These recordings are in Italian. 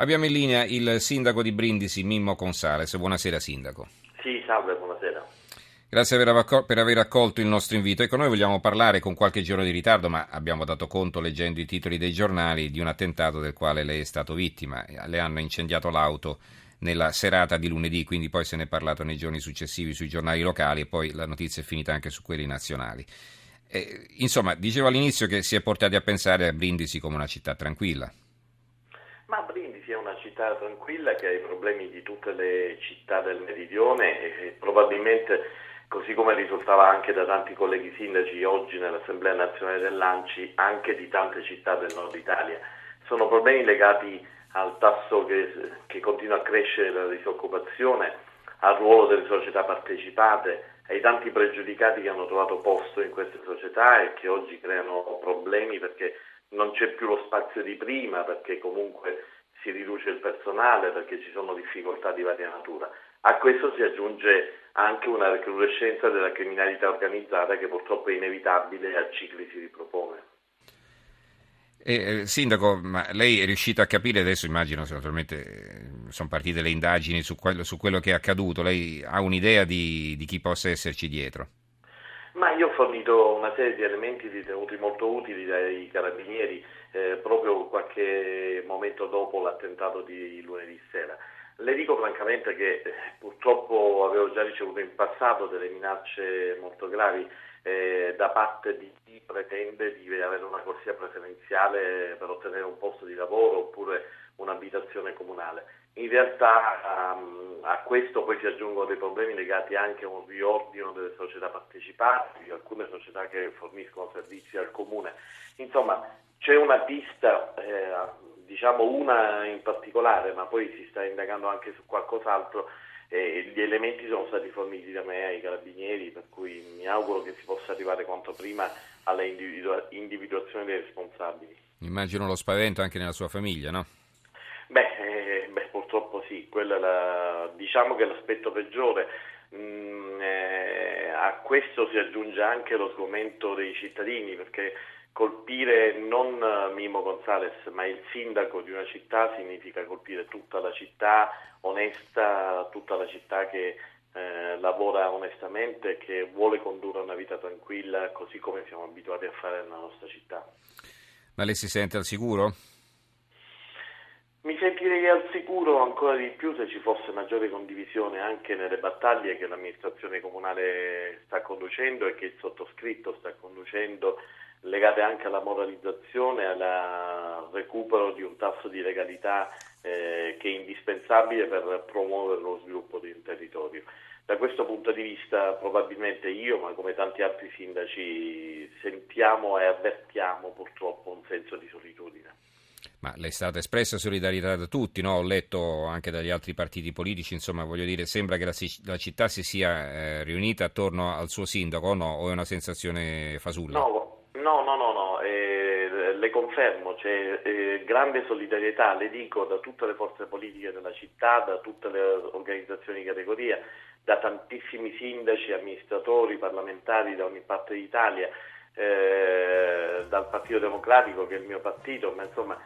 Abbiamo in linea il sindaco di Brindisi, Mimmo Consales. Buonasera sindaco. Sì, salve, buonasera. Grazie per aver accolto il nostro invito. Ecco, noi vogliamo parlare con qualche giorno di ritardo, ma abbiamo dato conto, leggendo i titoli dei giornali, di un attentato del quale lei è stato vittima. Le hanno incendiato l'auto nella serata di lunedì, quindi poi se ne è parlato nei giorni successivi sui giornali locali e poi la notizia è finita anche su quelli nazionali. Eh, insomma, dicevo all'inizio che si è portati a pensare a Brindisi come una città tranquilla. Ma Brindisi è una città tranquilla che ha i problemi di tutte le città del meridione e probabilmente, così come risultava anche da tanti colleghi sindaci oggi nell'Assemblea nazionale dell'Anci, anche di tante città del nord Italia. Sono problemi legati al tasso che, che continua a crescere della disoccupazione, al ruolo delle società partecipate, ai tanti pregiudicati che hanno trovato posto in queste società e che oggi creano problemi perché non c'è più lo spazio di prima perché comunque si riduce il personale, perché ci sono difficoltà di varia natura. A questo si aggiunge anche una recrudescenza della criminalità organizzata che purtroppo è inevitabile e a cicli si ripropone. Eh, sindaco, ma lei è riuscito a capire, adesso immagino naturalmente eh, sono partite le indagini su quello, su quello che è accaduto, lei ha un'idea di, di chi possa esserci dietro? Ma io ho fornito una serie di elementi ritenuti molto utili dai carabinieri eh, proprio qualche momento dopo l'attentato di lunedì sera. Le dico francamente che eh, purtroppo avevo già ricevuto in passato delle minacce molto gravi eh, da parte di chi pretende di avere una corsia preferenziale per ottenere un posto di lavoro oppure un'abitazione comunale. In realtà um, a questo poi si aggiungono dei problemi legati anche a un riordino delle società partecipate, di alcune società che forniscono servizi al comune. Insomma, c'è una pista, eh, diciamo una in particolare, ma poi si sta indagando anche su qualcos'altro. Eh, gli elementi sono stati forniti da me ai carabinieri, per cui mi auguro che si possa arrivare quanto prima alla individua- individuazione dei responsabili. Immagino lo spavento anche nella sua famiglia, no? Beh, eh, beh purtroppo sì, la, diciamo che l'aspetto peggiore. Mm, eh, a questo si aggiunge anche lo sgomento dei cittadini, perché colpire non Mimo Gonzales, ma il sindaco di una città significa colpire tutta la città onesta, tutta la città che eh, lavora onestamente, che vuole condurre una vita tranquilla, così come siamo abituati a fare nella nostra città. Ma lei si sente al sicuro? Sicuro ancora di più se ci fosse maggiore condivisione anche nelle battaglie che l'amministrazione comunale sta conducendo e che il sottoscritto sta conducendo, legate anche alla moralizzazione, al recupero di un tasso di legalità eh, che è indispensabile per promuovere lo sviluppo di un territorio. Da questo punto di vista probabilmente io, ma come tanti altri sindaci, sentiamo e avvertiamo purtroppo un senso di solitudine. Ma le è stata espressa solidarietà da tutti, no? ho letto anche dagli altri partiti politici, insomma voglio dire, sembra che la, la città si sia eh, riunita attorno al suo sindaco o no? O è una sensazione fasulla? No, no, no, no, no. Eh, le confermo, c'è eh, grande solidarietà, le dico, da tutte le forze politiche della città, da tutte le organizzazioni di categoria, da tantissimi sindaci, amministratori, parlamentari da ogni parte d'Italia, eh, dal Partito Democratico che è il mio partito, ma insomma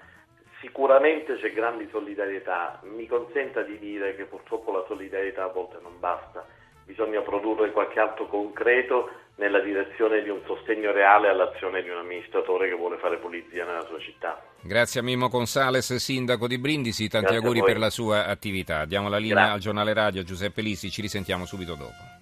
sicuramente c'è grande solidarietà. Mi consenta di dire che purtroppo la solidarietà a volte non basta, bisogna produrre qualche atto concreto nella direzione di un sostegno reale all'azione di un amministratore che vuole fare pulizia nella sua città. Grazie a Mimmo Consales, sindaco di Brindisi, tanti Grazie auguri per la sua attività. Diamo la linea Grazie. al giornale radio Giuseppe Lisi, ci risentiamo subito dopo.